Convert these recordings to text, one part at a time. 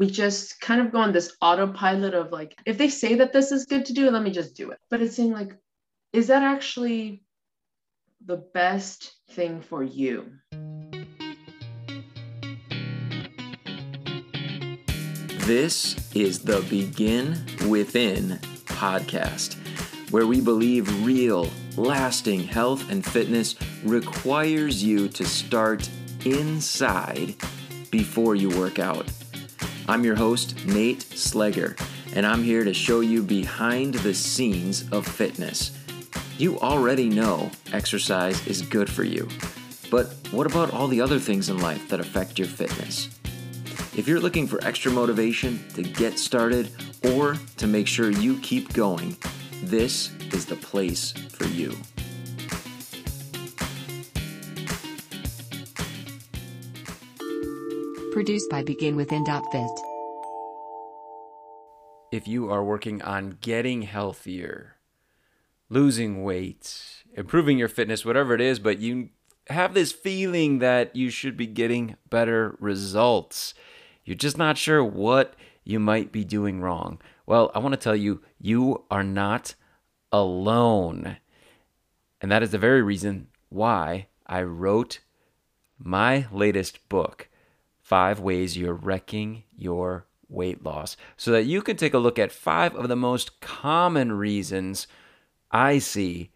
we just kind of go on this autopilot of like, if they say that this is good to do, let me just do it. But it's saying, like, is that actually the best thing for you? This is the Begin Within podcast, where we believe real, lasting health and fitness requires you to start inside before you work out. I'm your host, Nate Slegger, and I'm here to show you behind the scenes of fitness. You already know exercise is good for you, but what about all the other things in life that affect your fitness? If you're looking for extra motivation to get started or to make sure you keep going, this is the place for you. Produced by BeginWithin.fit. If you are working on getting healthier, losing weight, improving your fitness, whatever it is, but you have this feeling that you should be getting better results, you're just not sure what you might be doing wrong. Well, I want to tell you, you are not alone. And that is the very reason why I wrote my latest book five ways you're wrecking your weight loss so that you can take a look at five of the most common reasons I see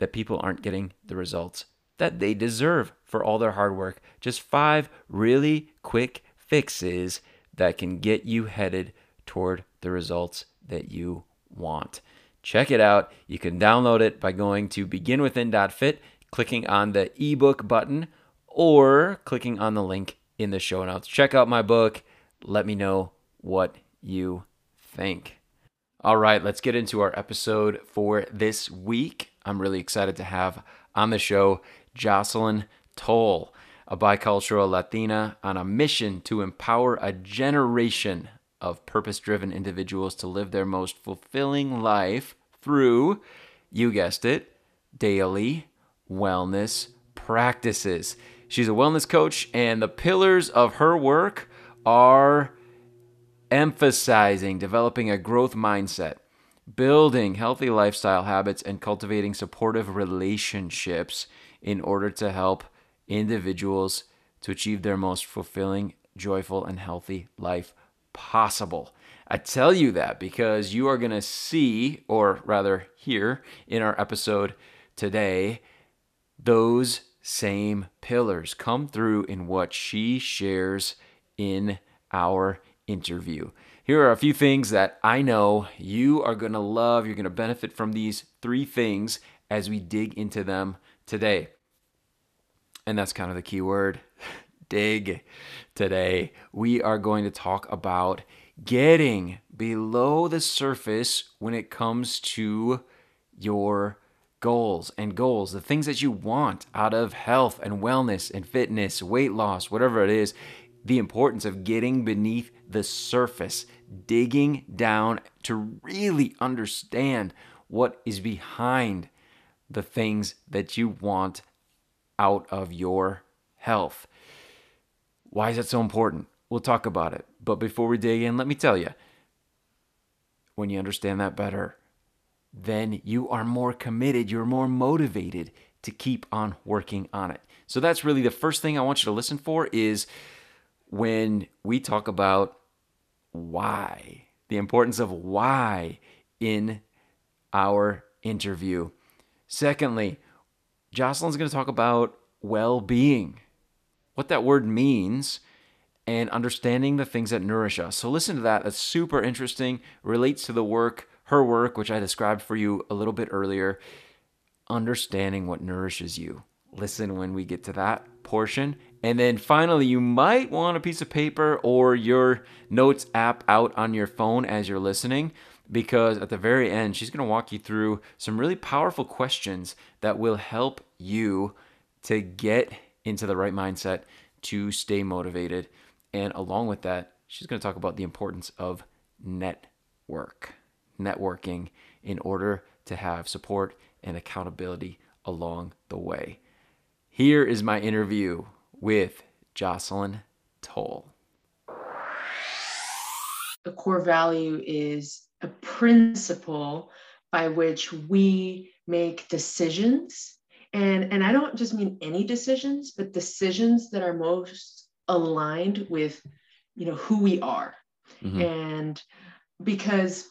that people aren't getting the results that they deserve for all their hard work. Just five really quick fixes that can get you headed toward the results that you want. Check it out. You can download it by going to beginwithin.fit, clicking on the ebook button, or clicking on the link in the show notes. Check out my book. Let me know what you think. All right, let's get into our episode for this week. I'm really excited to have on the show Jocelyn Toll, a bicultural Latina on a mission to empower a generation of purpose driven individuals to live their most fulfilling life through, you guessed it, daily wellness practices. She's a wellness coach, and the pillars of her work are emphasizing developing a growth mindset, building healthy lifestyle habits, and cultivating supportive relationships in order to help individuals to achieve their most fulfilling, joyful, and healthy life possible. I tell you that because you are going to see, or rather, hear in our episode today, those same pillars come through in what she shares in our interview. Here are a few things that I know you are going to love. You're going to benefit from these three things as we dig into them today. And that's kind of the key word dig today. We are going to talk about getting below the surface when it comes to your goals and goals, the things that you want out of health and wellness and fitness, weight loss, whatever it is, the importance of getting beneath the surface, digging down to really understand what is behind the things that you want out of your health. Why is that so important? We'll talk about it. But before we dig in, let me tell you when you understand that better, then you are more committed, you're more motivated to keep on working on it. So that's really the first thing I want you to listen for is when we talk about why, the importance of why in our interview. Secondly, Jocelyn's going to talk about well being, what that word means, and understanding the things that nourish us. So, listen to that. That's super interesting, relates to the work, her work, which I described for you a little bit earlier. Understanding what nourishes you. Listen when we get to that portion. And then finally, you might want a piece of paper or your notes app out on your phone as you're listening because at the very end, she's going to walk you through some really powerful questions that will help you to get into the right mindset to stay motivated. And along with that, she's going to talk about the importance of network, networking in order to have support and accountability along the way. Here is my interview with Jocelyn Toll. a core value is a principle by which we make decisions and and i don't just mean any decisions but decisions that are most aligned with you know who we are mm-hmm. and because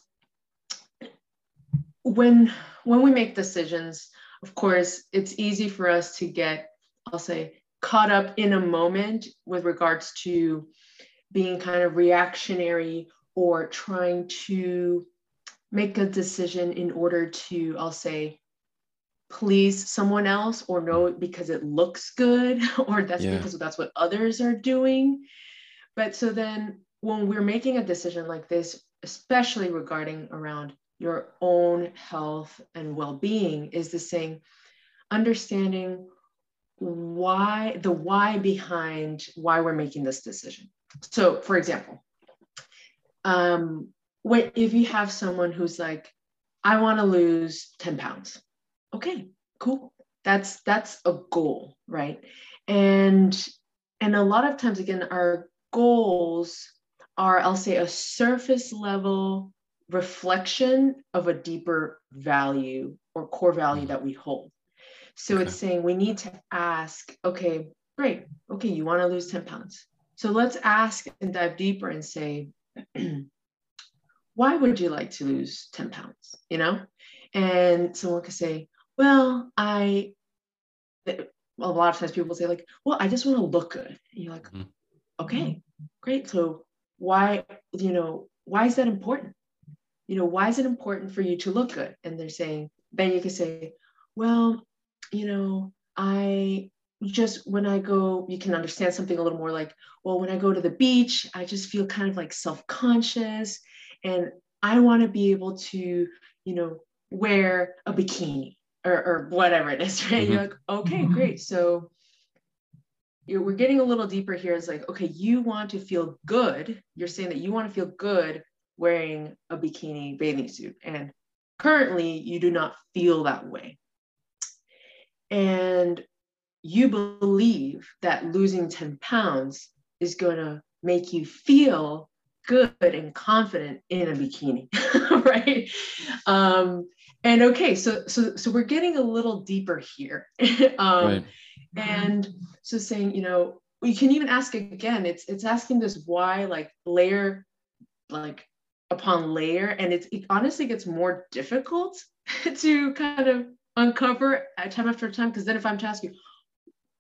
when when we make decisions of course it's easy for us to get i'll say caught up in a moment with regards to being kind of reactionary or trying to make a decision in order to, I'll say, please someone else or know it because it looks good or that's yeah. because that's what others are doing. But so then when we're making a decision like this, especially regarding around your own health and well-being, is the saying, understanding why the why behind why we're making this decision. So for example, um, when if you have someone who's like, I want to lose 10 pounds. Okay, cool. That's that's a goal, right? And and a lot of times again, our goals are, I'll say, a surface level reflection of a deeper value or core value mm-hmm. that we hold. So okay. it's saying we need to ask, okay, great. Okay, you want to lose 10 pounds. So let's ask and dive deeper and say, why would you like to lose 10 pounds? You know? And someone could say, well, I, a lot of times people say, like, well, I just want to look good. And you're like, mm-hmm. okay, great. So why, you know, why is that important? You know, why is it important for you to look good? And they're saying, then you can say, well, you know, I just when I go, you can understand something a little more like, well, when I go to the beach, I just feel kind of like self conscious and I want to be able to, you know, wear a bikini or, or whatever it is, right? Mm-hmm. You're like, okay, mm-hmm. great. So you're, we're getting a little deeper here. It's like, okay, you want to feel good. You're saying that you want to feel good wearing a bikini bathing suit. And currently, you do not feel that way. And you believe that losing 10 pounds is going to make you feel good and confident in a bikini right um and okay so so so we're getting a little deeper here um right. and so saying you know we can even ask again it's it's asking this why like layer like upon layer and it's it honestly gets more difficult to kind of uncover time after time because then if i'm to ask you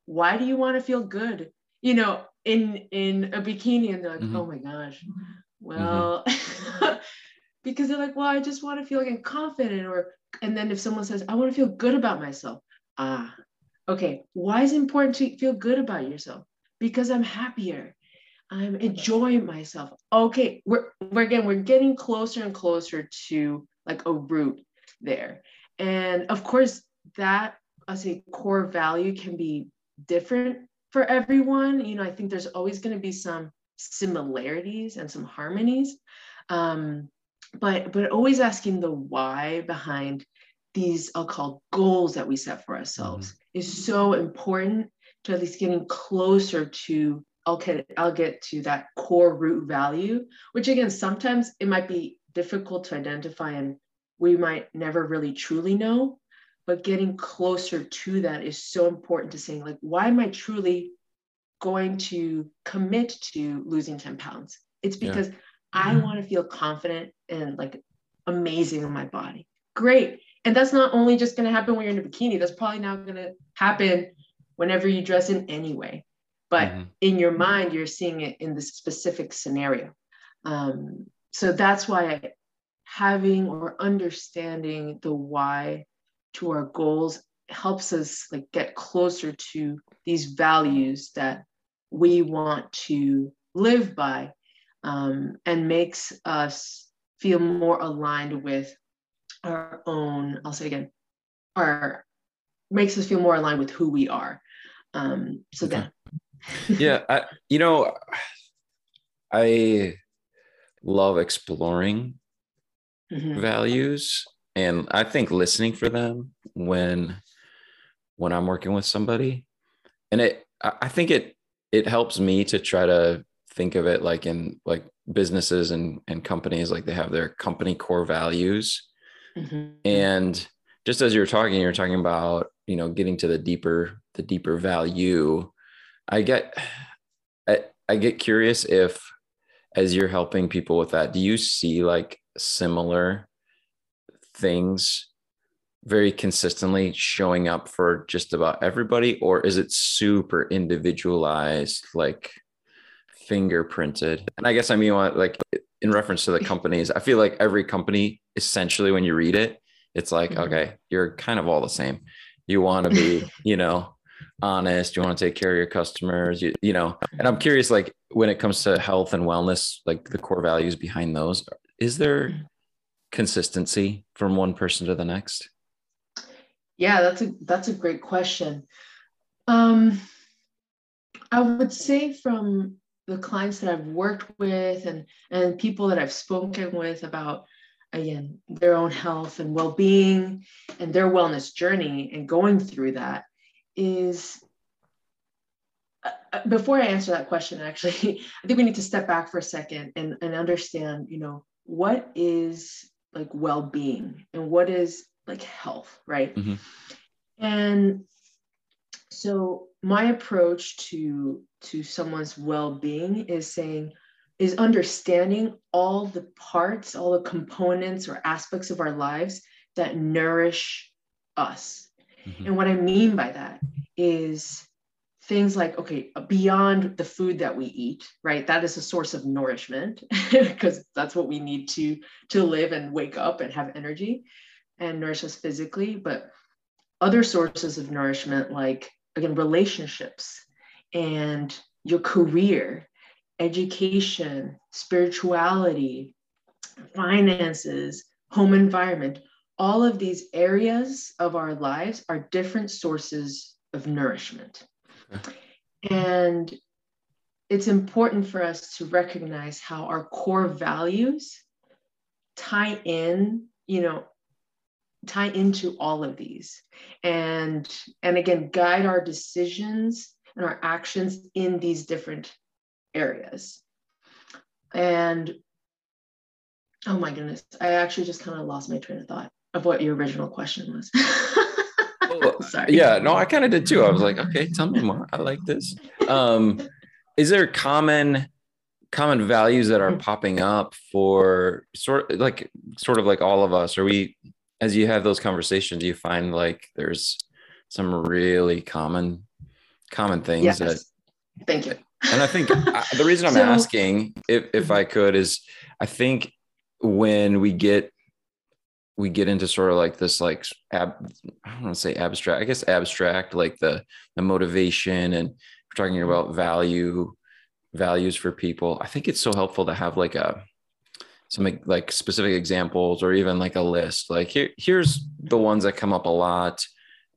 why do you want to feel good you know in in a bikini and they're like mm-hmm. oh my gosh mm-hmm. well mm-hmm. because they're like well i just want to feel like confident or and then if someone says i want to feel good about myself ah okay why is it important to feel good about yourself because i'm happier i'm enjoying myself okay we're, we're again we're getting closer and closer to like a root there and of course that i say core value can be different for everyone. You know, I think there's always going to be some similarities and some harmonies. Um, but but always asking the why behind these I'll call goals that we set for ourselves mm-hmm. is so important to at least getting closer to I'll get I'll get to that core root value, which again sometimes it might be difficult to identify and we might never really truly know but getting closer to that is so important to saying like why am i truly going to commit to losing 10 pounds it's because yeah. i mm-hmm. want to feel confident and like amazing in my body great and that's not only just going to happen when you're in a bikini that's probably not going to happen whenever you dress in anyway but mm-hmm. in your mind you're seeing it in this specific scenario um, so that's why having or understanding the why to our goals helps us like get closer to these values that we want to live by um, and makes us feel more aligned with our own i'll say again our makes us feel more aligned with who we are um, so okay. then yeah I, you know i love exploring mm-hmm. values and i think listening for them when when i'm working with somebody and it i think it it helps me to try to think of it like in like businesses and and companies like they have their company core values Mhm. and just as you're talking you're talking about you know getting to the deeper the deeper value i get i, I get curious if as you're helping people with that do you see like similar things very consistently showing up for just about everybody? Or is it super individualized like fingerprinted? And i guess i mean like in reference to the companies i feel like every company essentially when you read it it's like Mhm. okay you're kind of all the same. You want to be you know honest you want to take care of your customers you, you know and i'm curious like when it comes to health and wellness like the core values behind those is there consistency from one person to the next Yeah, that's a that's a great question. Um, I would say from the clients that I've worked with and and people that I've spoken with about again their own health and well-being and their wellness journey and going through that is uh, uh, before I answer that question, actually, I think we need to step back for a second and, and understand, you know, what is like well-being and what is like health, right? Mhm. And so my approach to to someone's well-being is saying is understanding all the parts, all the components or aspects of our lives that nourish us. Mhm. And what I mean by that is things like okay beyond the food that we eat right that is a source of nourishment because that's what we need to to live and wake up and have energy and nourish us physically but other sources of nourishment like again relationships and your career education spirituality finances home environment all of these areas of our lives are different sources of nourishment. And it's important for us to recognize how our core values tie in, you know, tie into all of these. And and again guide our decisions and our actions in these different areas. And oh my goodness, I actually just kind of lost my train of thought of what your original question was. Sorry. yeah no i kind of did too i was like okay tell me more i like this um is there common common values that are Mm. popping up for sort like sort of like all of us are we as you have those conversations do you find like there's some really common common things Yes. that Thank you. and I think I, the reason I'm So- asking, if if I could, is I think when we get we get into sort of like this like ab, I don't want to say abstract, I guess abstract, like the the motivation and we're talking mm-hmm. about value values for people. I think it's so helpful to have like a some like specific examples or even like a list. Like here here's the ones that come up a lot.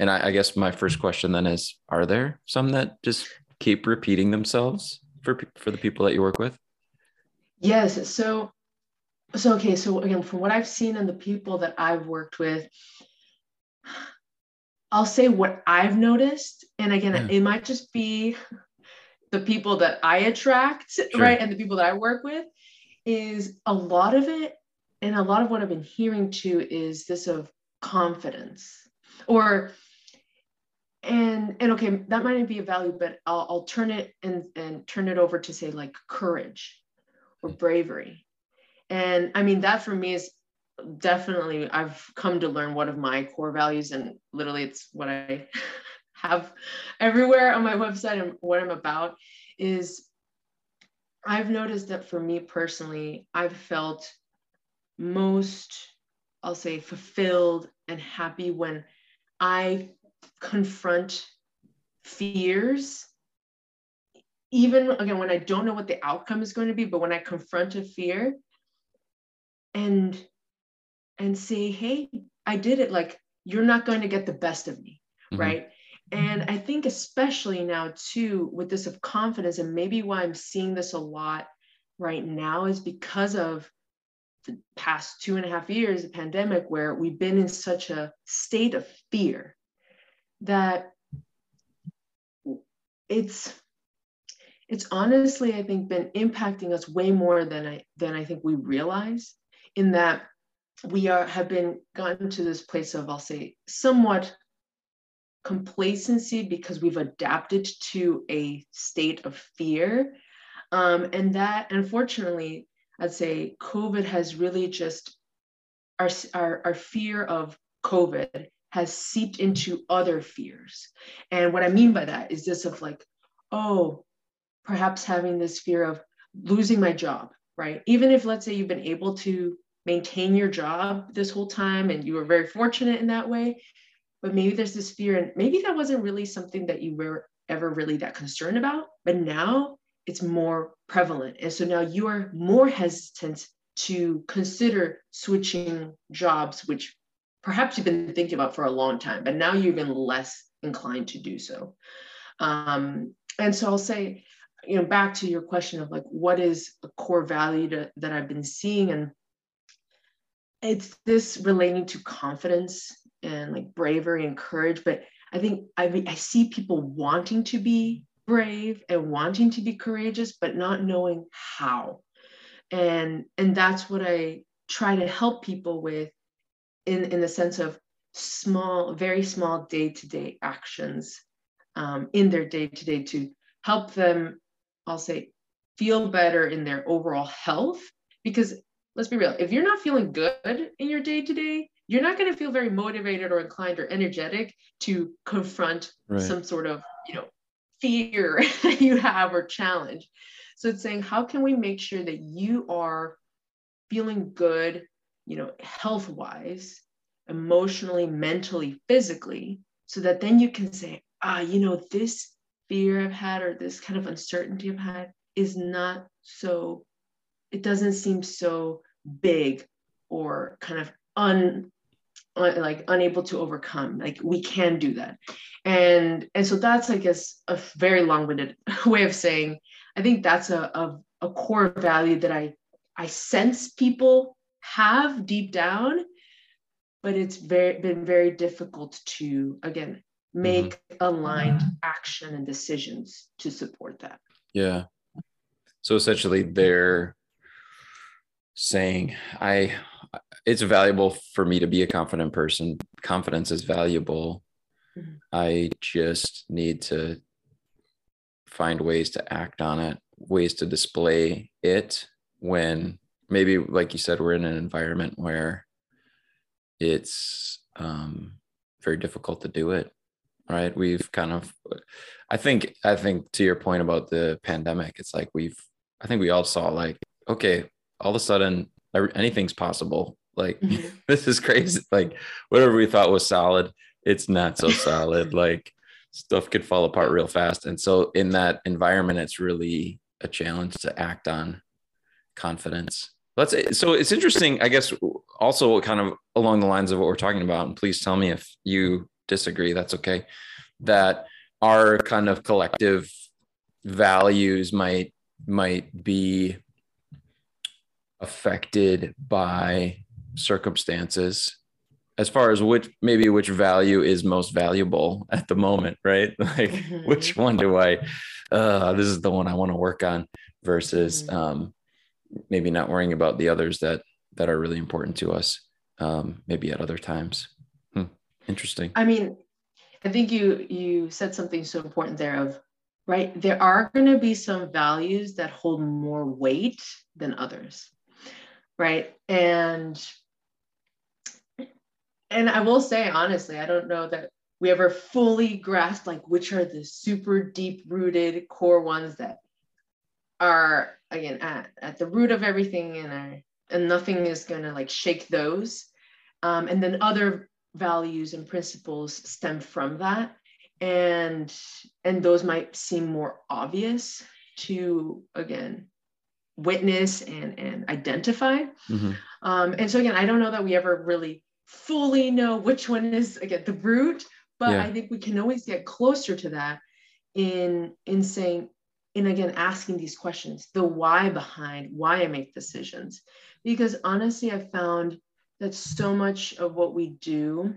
And I, I guess my first question then is: Are there some that just keep repeating themselves for for the people that you work with? Yes. So, so okay. So again, from what I've seen and the people that I've worked with, I'll say what I've noticed, and again, Yeah. it might just be the people that I attract, right, and the people that I work with, is a lot of it, and a lot of what I've been hearing too is this of confidence, or and and okay, that might not be a value, but I'll I'll turn it and and turn it over to say like courage or bravery. And I mean, that for me is definitely, I've come to learn one of my core values, and literally it's what I have everywhere on my website and what I'm about is I've noticed that for me personally, I've felt most, I'll say, fulfilled and happy when I confront fears. Even again when i don't know what the outcome is going to be but when i confront a fear and and say hey i did it. Like you're not going to get the best of me Mhm. right? And i think especially now too with this of confidence and maybe why i'm seeing this a lot right now is because of the past two and a half years the pandemic where we've been in such a state of fear that it's it's honestly i think been impacting us way more than i than i think we realize in that we are have been gotten to this place of i'll say somewhat complacency because we've adapted to a state of fear. Um, and that unfortunately i'd say covid has really just our, our, our fear of covid has seeped into other fears. And what i mean by that is this of like oh perhaps having this fear of losing my job right? Even if let's say you've been able to maintain your job this whole time and you were very fortunate in that way but maybe there's this fear and maybe that wasn't really something that you were ever really that concerned about but now it's more prevalent. And so now you are more hesitant to consider switching jobs which perhaps you've been thinking about for a long time but now you're even less inclined to do so. Um, and so i'll say you know back to your question of like what is a core value to, that i've been seeing? And it's this relating to confidence and like bravery and courage. But i think i, I see people wanting to be brave and wanting to be courageous but not knowing how. And and that's what i try to help people with in in the sense of small very small day-to-day actions um, in their day-to-day to help them i'll say feel better in their overall health because let's be real, if you're not feeling good in your day to day, you're not going to feel very motivated or inclined or energetic to confront right. some sort of, you know, fear that you have or challenge. So it's saying, how can we make sure that you are feeling good, you know, health wise, emotionally, mentally, physically, so that then you can say, ah, you know, this fear I've had or this kind of uncertainty I've had is not so, it doesn't seem so big or kind of un like unable to overcome. Like we can do that. And and so that's i guess a very long-winded way of saying i think that's a, a, a core value that i i sense people have deep down but it's very been very difficult to again make mm-hmm. aligned action and decisions to support that. Yeah. So essentially they're saying i it's valuable for me to be a confident person. Confidence is valuable. Mm-hmm. i just need to find ways to act on it ways to display it when maybe like you said we're in an environment where it's um, very difficult to do it right we've kind of i think i think to your point about the pandemic it's like we've i think we all saw like okay all of a sudden anything's possible. Like mm-hmm. this is crazy. Like whatever we thought was solid, it's not so solid. like stuff could fall apart real fast. And so in that environment, it's really a challenge to act on confidence. Let's so it's interesting, I guess also kind of along the lines of what we're talking about. And please tell me if you disagree. That's okay. That our kind of collective values might might be affected by circumstances as far as which maybe which value is most valuable at the moment right like mm-hmm. which one do i uh this is the one i want to work on versus mm-hmm. um maybe not worrying about the others that that are really important to us um maybe at other times. Interesting. I mean i think you you said something so important there of right there are going to be some values that hold more weight than others right? And and i will say honestly i don't know that we ever fully grasp like which are the super deep rooted core ones that are again at, at the root of everything and are and nothing is going to like shake those. Um, and then other values and principles stem from that and and those might seem more obvious to again witness and and identify mm-hmm. um, and so again i don't know that we ever really fully know which one is again the root but yeah. i think we can always get closer to that in in saying in again asking these questions the why behind why i make decisions because honestly i found that so much of what we do.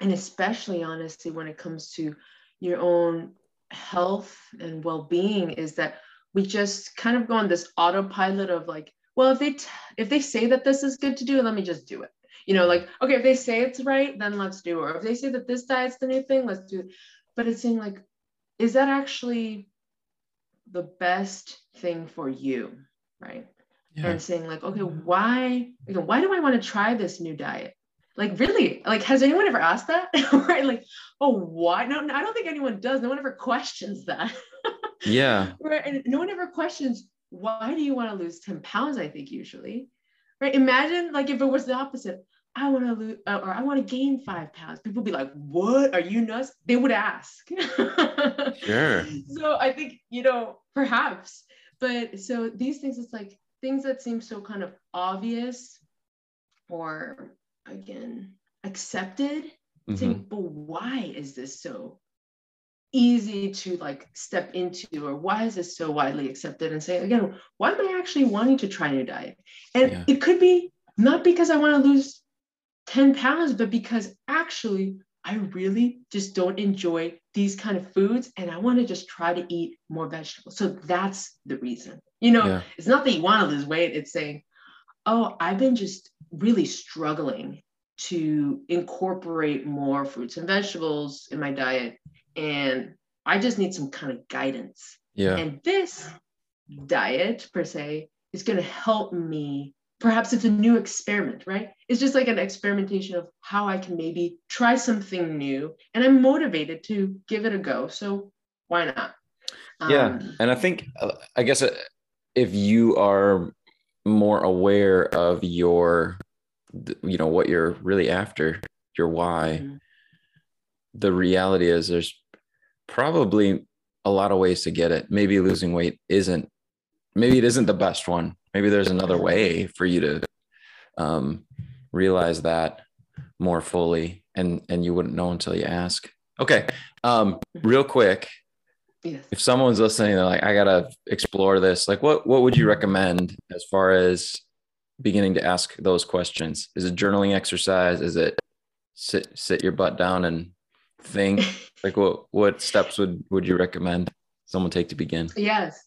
And especially honestly when it comes to your own health and well-being is that we just kind of go on this autopilot of like well if they t- if they say that this is good to do let me just do it. You know like okay if they say it's right then let's do it. Or if they say that this diet's the new thing let's do it. But it's saying like is that actually the best thing for you? Right yeah. and saying like okay why you know, why do i want to try this new diet? Like really like has anyone ever asked that? Right like oh why? No i don't think anyone does. No one ever questions that. Yeah. Right and no one ever questions why do you want to lose 10 pounds? I think usually. Right imagine like if it was the opposite i want to lose uh, or i want to gain five pounds. People be like what? Are you nuts? They would ask. Sure. So i think you know perhaps but so these things it's like things that seem so kind of obvious or again accepted mm-hmm. saying but why is this so easy to like step into or why is this so widely accepted and say again why am i actually wanting to try a new diet and yeah. it could be not because i want to lose 10 pounds but because actually i really just don't enjoy these kind of foods and i want to just try to eat more vegetables so that's the reason you know yeah. it's not that you want to lose weight it's saying oh i've been just really struggling to incorporate more fruits and vegetables in my diet and I just need some kind of guidance. Yeah. And this diet per se is going to help me. Perhaps it's a new experiment, right? It's just like an experimentation of how I can maybe try something new, and I'm motivated to give it a go. So why not? Yeah, um, and I think uh, I guess uh, if you are more aware of your, you know, what you're really after, your why. Mm-hmm. The reality is, there's probably a lot of ways to get it. Maybe losing weight isn't, maybe it isn't the best one. Maybe there's another way for you to um, realize that more fully, and and you wouldn't know until you ask. Okay, um, real quick. Yes. If someone's listening, they're like, I gotta explore this. Like, what what would you recommend as far as beginning to ask those questions? Is it journaling exercise? Is it sit sit your butt down and think? like what what steps would would you recommend someone take to begin? Yes.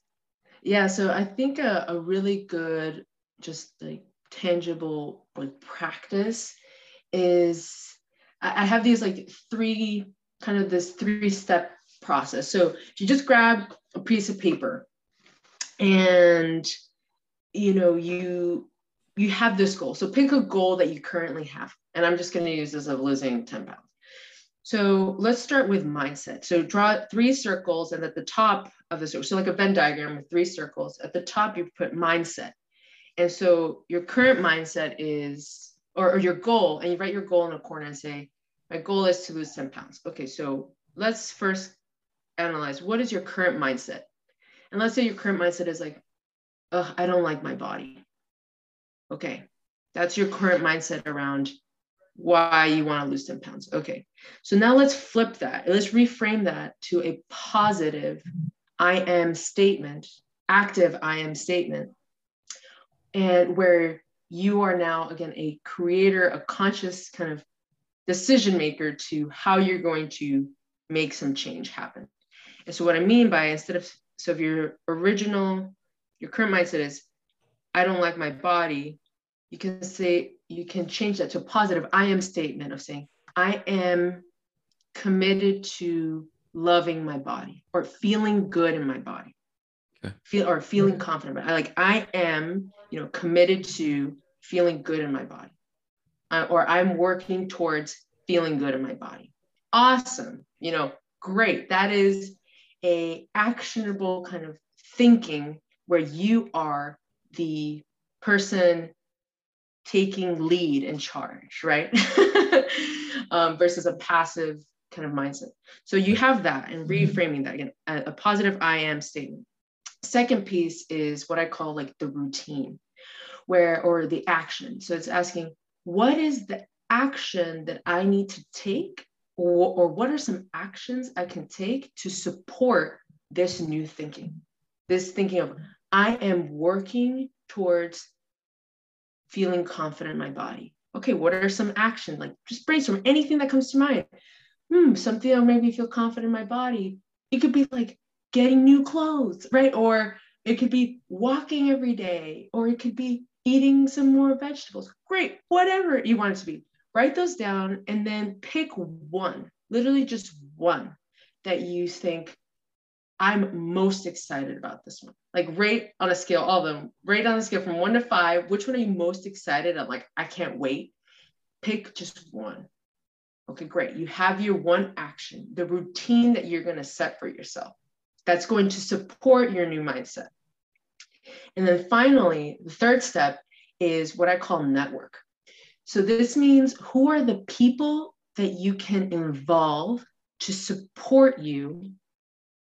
Yeah, so I think a, a really good just like tangible like practice is I, I have these like three kind of this three step process. So you just grab a piece of paper and you know you you have this goal. So pick a goal that you currently have. And I'm just going to use this of losing 10 pounds. So let's start with mindset. So draw three circles, and at the top of the circle, so like a Venn diagram with three circles, at the top you put mindset. And so your current mindset is, or, or your goal, and you write your goal in a corner and say, my goal is to lose 10 pounds. Okay, so let's first analyze what is your current mindset? And let's say your current mindset is like, I don't like my body. Okay, that's your current mindset around why you want to lose 10 pounds. Okay. So now let's flip that. Let's reframe that to a positive I am statement, active I am statement. And where you are now, again, a creator, a conscious kind of decision maker to how you're going to make some change happen. And so, what I mean by instead of, so if your original, your current mindset is, I don't like my body, you can say, you can change that to a positive I am statement of saying, I am committed to loving my body or feeling good in my body. Okay. Feel or feeling confident. I like I am, you know, committed to feeling good in my body. Uh, or I'm working towards feeling good in my body. Awesome. You know, great. That is a actionable kind of thinking where you are the person taking lead and charge, right? um, versus a passive kind of mindset. So you have that and mm-hmm. reframing that again, a, a positive I am statement. Second piece is what I call like the routine, where or the action. So it's asking, what is the action that I need to take, or, or what are some actions I can take to support this new thinking? This thinking of I am working towards feeling confident in my body. Okay, what are some actions? Like just brainstorm anything that comes to mind. Hmm, something that'll make me feel confident in my body it could be like getting new clothes, right? Or it could be walking every day, or it could be eating some more vegetables. Great, whatever you want it to be. Write those down and then pick one, literally just one that you think I'm most excited about this one. Like rate on a scale, all of them, rate on a scale from one to five. Which one are you most excited? I'm like, I can't wait. Pick just one. Okay, great. You have your one action, the routine that you're going to set for yourself that's going to support your new mindset. And then finally, the third step is what I call network. So this means who are the people that you can involve to support you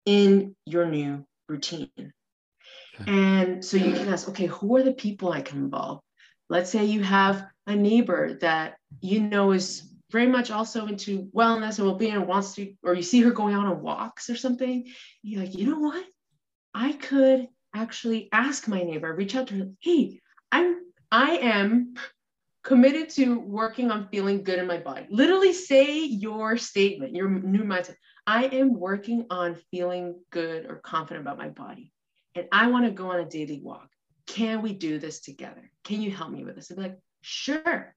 in your new routine. Okay. And so you can ask, okay, who are the people I can involve? Let's say you have a neighbor that you know is very much also into wellness and well-being and wants to, or you see her going out on walks or something. You're like, you know what? I could actually ask my neighbor, reach out to her, hey, I'm I am committed to working on feeling good in my body. Literally say your statement, your new mindset. I am working on feeling good or confident about my body. And I want to go on a daily walk. Can we do this together? Can you help me with this? I'd be like, sure.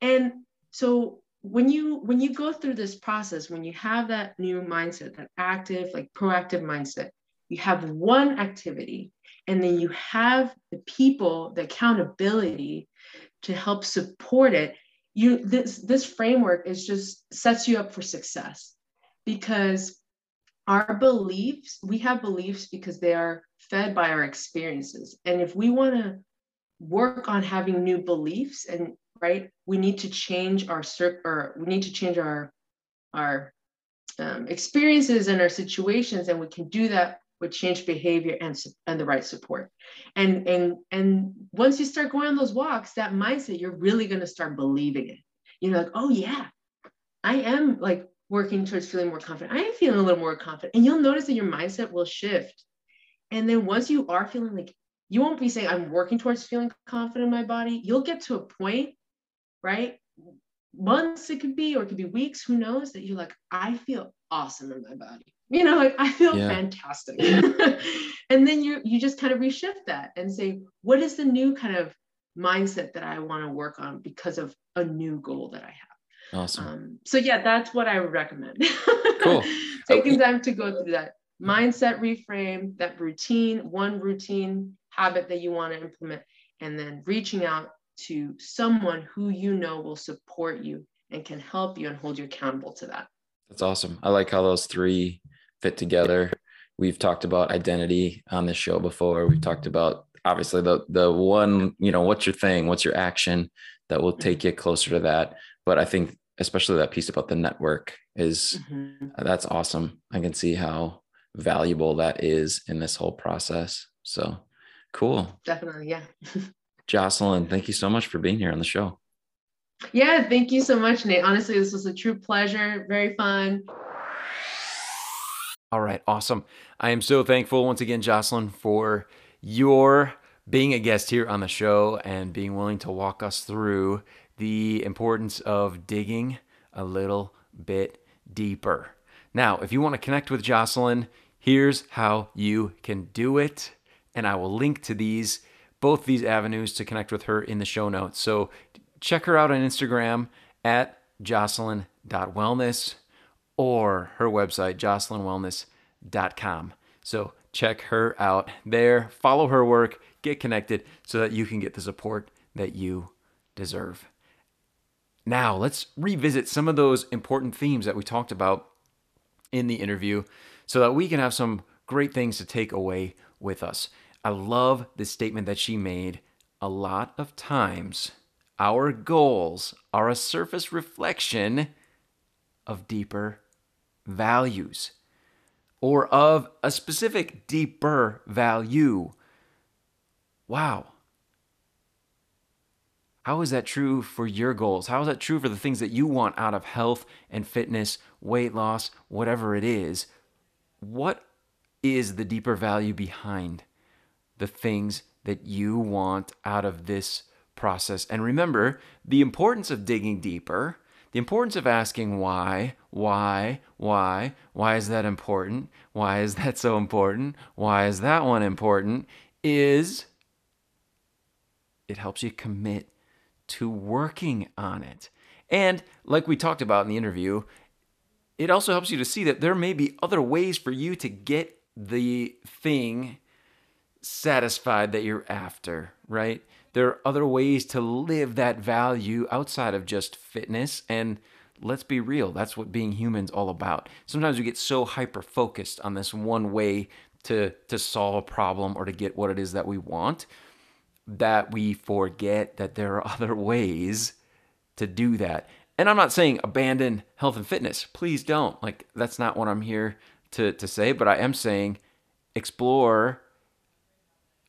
And so when you when you go through this process, when you have that new mindset, that active, like proactive mindset, you have one activity and then you have the people, the accountability to help support it. You this this framework is just sets you up for success because our beliefs, we have beliefs because they are fed by our experiences. And if we want to work on having new beliefs and right, we need to change our circ or we need to change our our um, experiences and our situations, and we can do that with change behavior and and the right support. And and and once you start going on those walks, that mindset, you're really going to start believing it. You know, like, oh yeah, I am like working towards feeling more confident. I am feeling a little more confident. And you'll notice that your mindset will shift. And then once you are feeling like you won't be saying, I'm working towards feeling confident in my body, you'll get to a point, right? Months it could be, or it could be weeks, who knows, that you're like, I feel awesome in my body. You know, like I feel yeah. fantastic. and then you you just kind of reshift that and say, what is the new kind of mindset that I want to work on because of a new goal that I have? Awesome. Um, so yeah, that's what I would recommend. Cool. Taking time to go through that mindset reframe, that routine, one routine habit that you want to implement, and then reaching out to someone who you know will support you and can help you and hold you accountable to that. That's awesome. I like how those three fit together. We've talked about identity on this show before. We've talked about obviously the the one, you know, what's your thing, what's your action that will take you closer to that. But I think especially that piece about the network is mm-hmm. that's awesome. I can see how valuable that is in this whole process. So cool. Definitely. Yeah. Jocelyn, thank you so much for being here on the show. Yeah, thank you so much, Nate. Honestly, this was a true pleasure. Very fun. All right, awesome. I am so thankful once again, Jocelyn, for your being a guest here on the show and being willing to walk us through the importance of digging a little bit deeper. Now, if you want to connect with Jocelyn, here's how you can do it. And I will link to these, both these avenues to connect with her in the show notes. So check her out on Instagram at jocelyn.wellness or her website, jocelynwellness.com. So check her out there, follow her work, get connected so that you can get the support that you deserve. Now, let's revisit some of those important themes that we talked about in the interview so that we can have some great things to take away with us. I love the statement that she made. A lot of times, our goals are a surface reflection of deeper values or of a specific deeper value. Wow. How is that true for your goals? How is that true for the things that you want out of health and fitness, weight loss, whatever it is? What is the deeper value behind the things that you want out of this process? And remember the importance of digging deeper the importance of asking why, why, why, why is that important? Why is that so important? Why is that one important? Is it helps you commit to working on it. And like we talked about in the interview, it also helps you to see that there may be other ways for you to get the thing satisfied that you're after, right? There are other ways to live that value outside of just fitness. And let's be real, that's what being human's all about. Sometimes we get so hyper focused on this one way to, to solve a problem or to get what it is that we want that we forget that there are other ways to do that. And I'm not saying abandon health and fitness. Please don't. Like that's not what I'm here to to say, but I am saying explore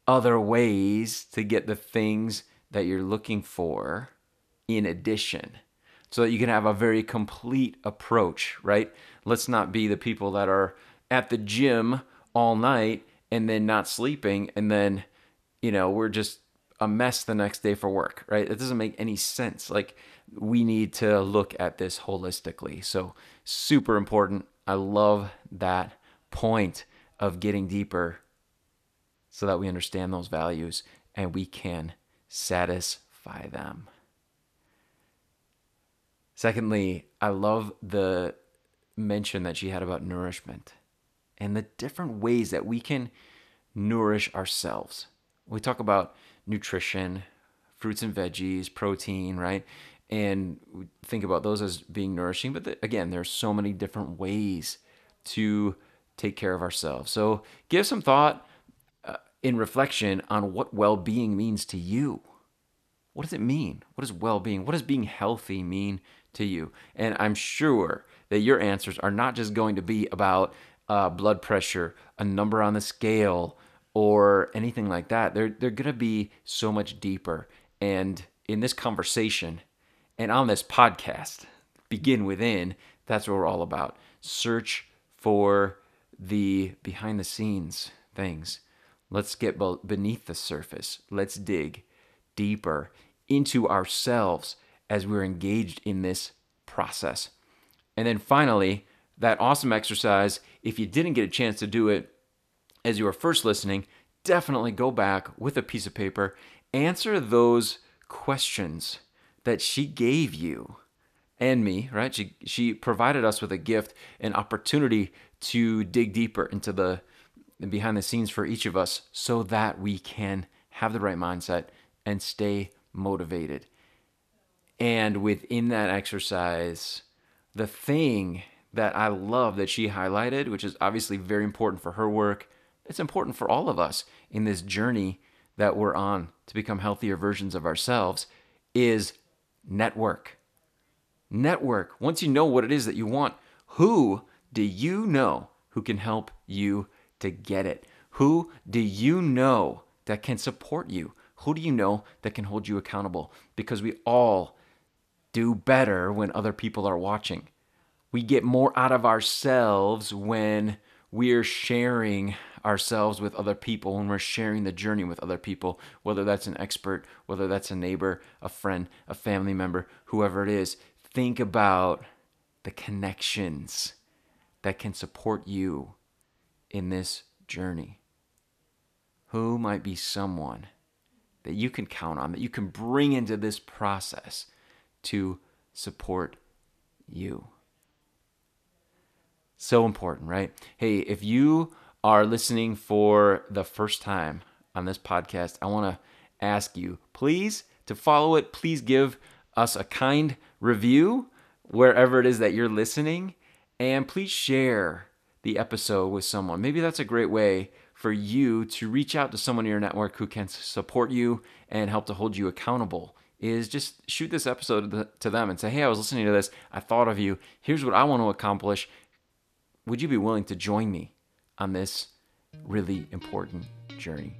other ways to get the things that you're looking for in addition so that you can have a very complete approach, right? Let's not be the people that are at the gym all night and then not sleeping and then you know, we're just a mess the next day for work, right? It doesn't make any sense. Like we need to look at this holistically. So, super important. I love that point of getting deeper so that we understand those values and we can satisfy them. Secondly, I love the mention that she had about nourishment and the different ways that we can nourish ourselves. We talk about nutrition, fruits and veggies, protein, right? And we think about those as being nourishing. But the, again, there's so many different ways to take care of ourselves. So give some thought in reflection on what well being means to you. What does it mean? What does well being, what does being healthy mean to you? And I'm sure that your answers are not just going to be about uh, blood pressure, a number on the scale, or anything like that. They're they're gonna be so much deeper. And in this conversation and on this podcast, begin within, that's what we're all about. Search for the behind the scenes things. Let's get beneath the surface. Let's dig deeper into ourselves as we're engaged in this process. And then finally, that awesome exercise, if you didn't get a chance to do it as you were first listening, definitely go back with a piece of paper, answer those questions that she gave you and me, right? She she provided us with a gift, an opportunity to dig deeper into the behind the scenes for each of us so that we can have the right mindset and stay motivated. And within that exercise, the thing that I love that she highlighted, which is obviously very important for her work, it's important for all of us in this journey that we're on to become healthier versions of ourselves, is network. Network. Once you know what it is that you want, who do you know who can help you to get it? Who do you know that can support you? Who do you know that can hold you accountable? Because we all do better when other people are watching. We get more out of ourselves when we're sharing ourselves with other people, when we're sharing the journey with other people, whether that's an expert, whether that's a neighbor, a friend, a family member, whoever it is, think about the connections that can support you in this journey. Who might be someone that you can count on, that you can bring into this process to support you? So important, right? Hey, if you are listening for the first time on this podcast, I want to ask you, please, to follow it, please give us a kind review wherever it is that you're listening. And please share the episode with someone. Maybe that's a great way for you to reach out to someone in your network who can support you and help to hold you accountable. Is just shoot this episode to them and say, Hey, I was listening to this. I thought of you. Here's what I want to accomplish. Would you be willing to join me? on this really important journey.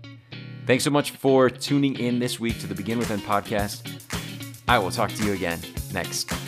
Thanks so much for tuning in this week to the Begin Within podcast. I will talk to you again next